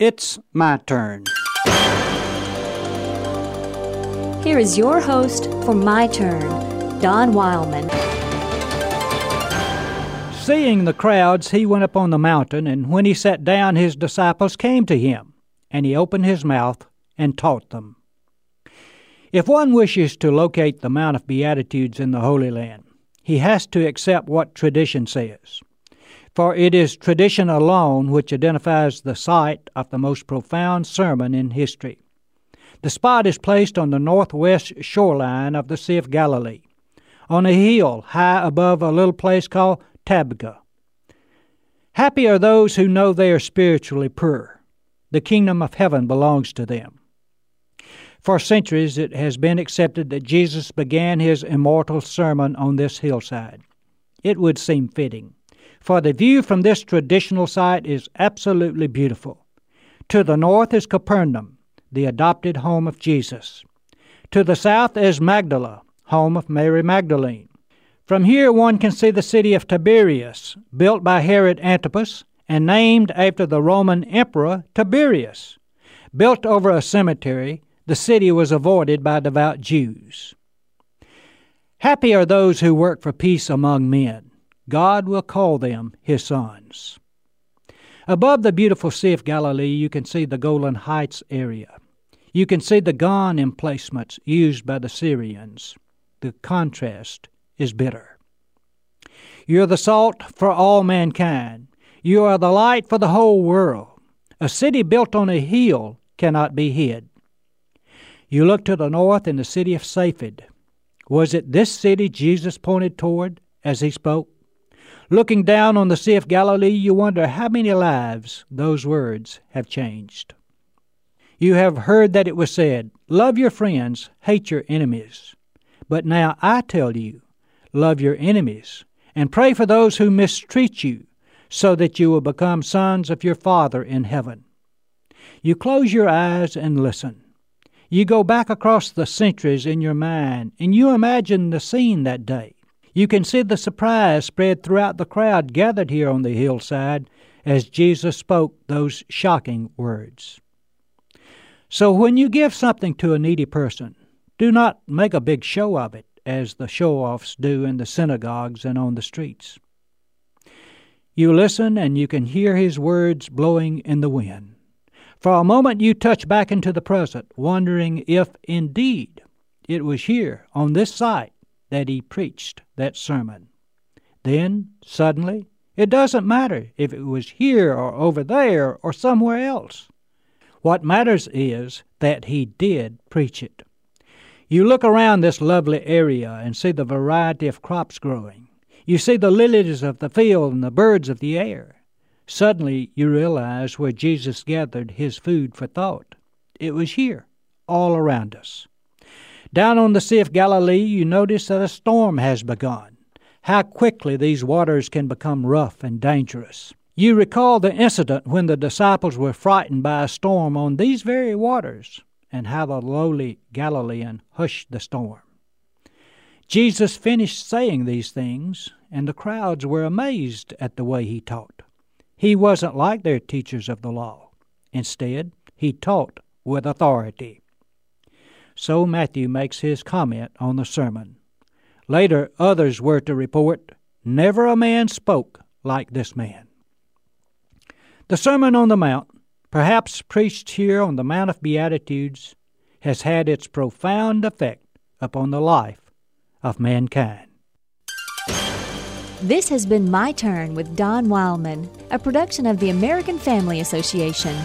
It's my turn. Here is your host for My Turn, Don Wildman. Seeing the crowds, he went up on the mountain, and when he sat down, his disciples came to him, and he opened his mouth and taught them. If one wishes to locate the Mount of Beatitudes in the Holy Land, he has to accept what tradition says. For it is tradition alone which identifies the site of the most profound sermon in history. The spot is placed on the northwest shoreline of the Sea of Galilee, on a hill high above a little place called Tabgha. Happy are those who know they are spiritually poor. The kingdom of heaven belongs to them. For centuries it has been accepted that Jesus began his immortal sermon on this hillside. It would seem fitting, for the view from this traditional site is absolutely beautiful. To the north is Capernaum, the adopted home of Jesus. To the south is Magdala, home of Mary Magdalene. From here one can see the city of Tiberias, built by Herod Antipas and named after the Roman Emperor Tiberius. Built over a cemetery, the city was avoided by devout Jews. Happy are those who work for peace among men. God will call them his sons. Above the beautiful Sea of Galilee, you can see the Golan Heights area. You can see the Golan emplacements used by the Syrians. The contrast is bitter. You're the salt for all mankind. You are the light for the whole world. A city built on a hill cannot be hid. You look to the north in the city of Safed. Was it this city Jesus pointed toward as he spoke? Looking down on the Sea of Galilee, you wonder how many lives those words have changed. You have heard that it was said, Love your friends, hate your enemies. But now I tell you, love your enemies, and pray for those who mistreat you, so that you will become sons of your Father in heaven. You close your eyes and listen. You go back across the centuries in your mind, and you imagine the scene that day. You can see the surprise spread throughout the crowd gathered here on the hillside as Jesus spoke those shocking words. So when you give something to a needy person, do not make a big show of it, as the show offs do in the synagogues and on the streets. You listen and you can hear his words blowing in the wind. For a moment you touch back into the present, wondering if indeed it was here on this site that he preached that sermon. Then, suddenly, it doesn't matter if it was here or over there or somewhere else. What matters is that he did preach it. You look around this lovely area and see the variety of crops growing. You see the lilies of the field and the birds of the air. Suddenly you realize where Jesus gathered his food for thought. It was here, all around us. Down on the Sea of Galilee, you notice that a storm has begun. How quickly these waters can become rough and dangerous. You recall the incident when the disciples were frightened by a storm on these very waters, and how the lowly Galilean hushed the storm. Jesus finished saying these things, and the crowds were amazed at the way he taught. He wasn't like their teachers of the law. Instead, he taught with authority. So Matthew makes his comment on the sermon. Later, others were to report, Never a man spoke like this man. The Sermon on the Mount, perhaps preached here on the Mount of Beatitudes, has had its profound effect upon the life of mankind. This has been My Turn with Don Wildman, a production of the American Family Association.